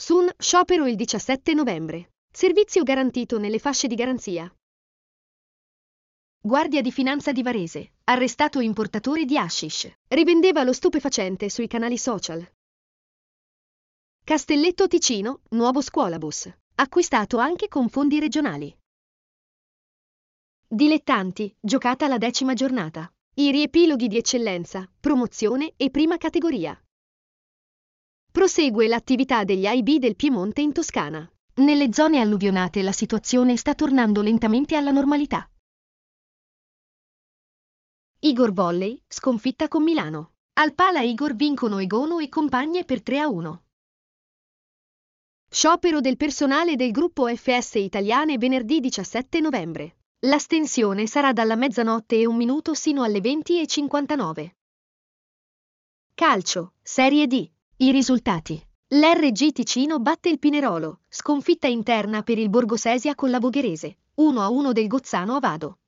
Sun, sciopero il 17 novembre. Servizio garantito nelle fasce di garanzia. Guardia di Finanza di Varese. Arrestato importatore di hashish. Rivendeva lo stupefacente sui canali social. Castelletto Ticino, nuovo scuolabus. Acquistato anche con fondi regionali. Dilettanti, giocata la decima giornata. I riepiloghi di eccellenza, promozione e prima categoria. Prosegue l'attività degli IB del Piemonte in Toscana. Nelle zone alluvionate la situazione sta tornando lentamente alla normalità. Igor Volley, sconfitta con Milano. Al Pala Igor vincono Egono e compagne per 3 a 1. Sciopero del personale del gruppo FS Italiane venerdì 17 novembre. L'astensione sarà dalla mezzanotte e un minuto sino alle 20.59. Calcio, Serie D. I risultati. L'RG Ticino batte il Pinerolo, sconfitta interna per il Borgosesia con la Vogherese, 1-1 del Gozzano a Vado.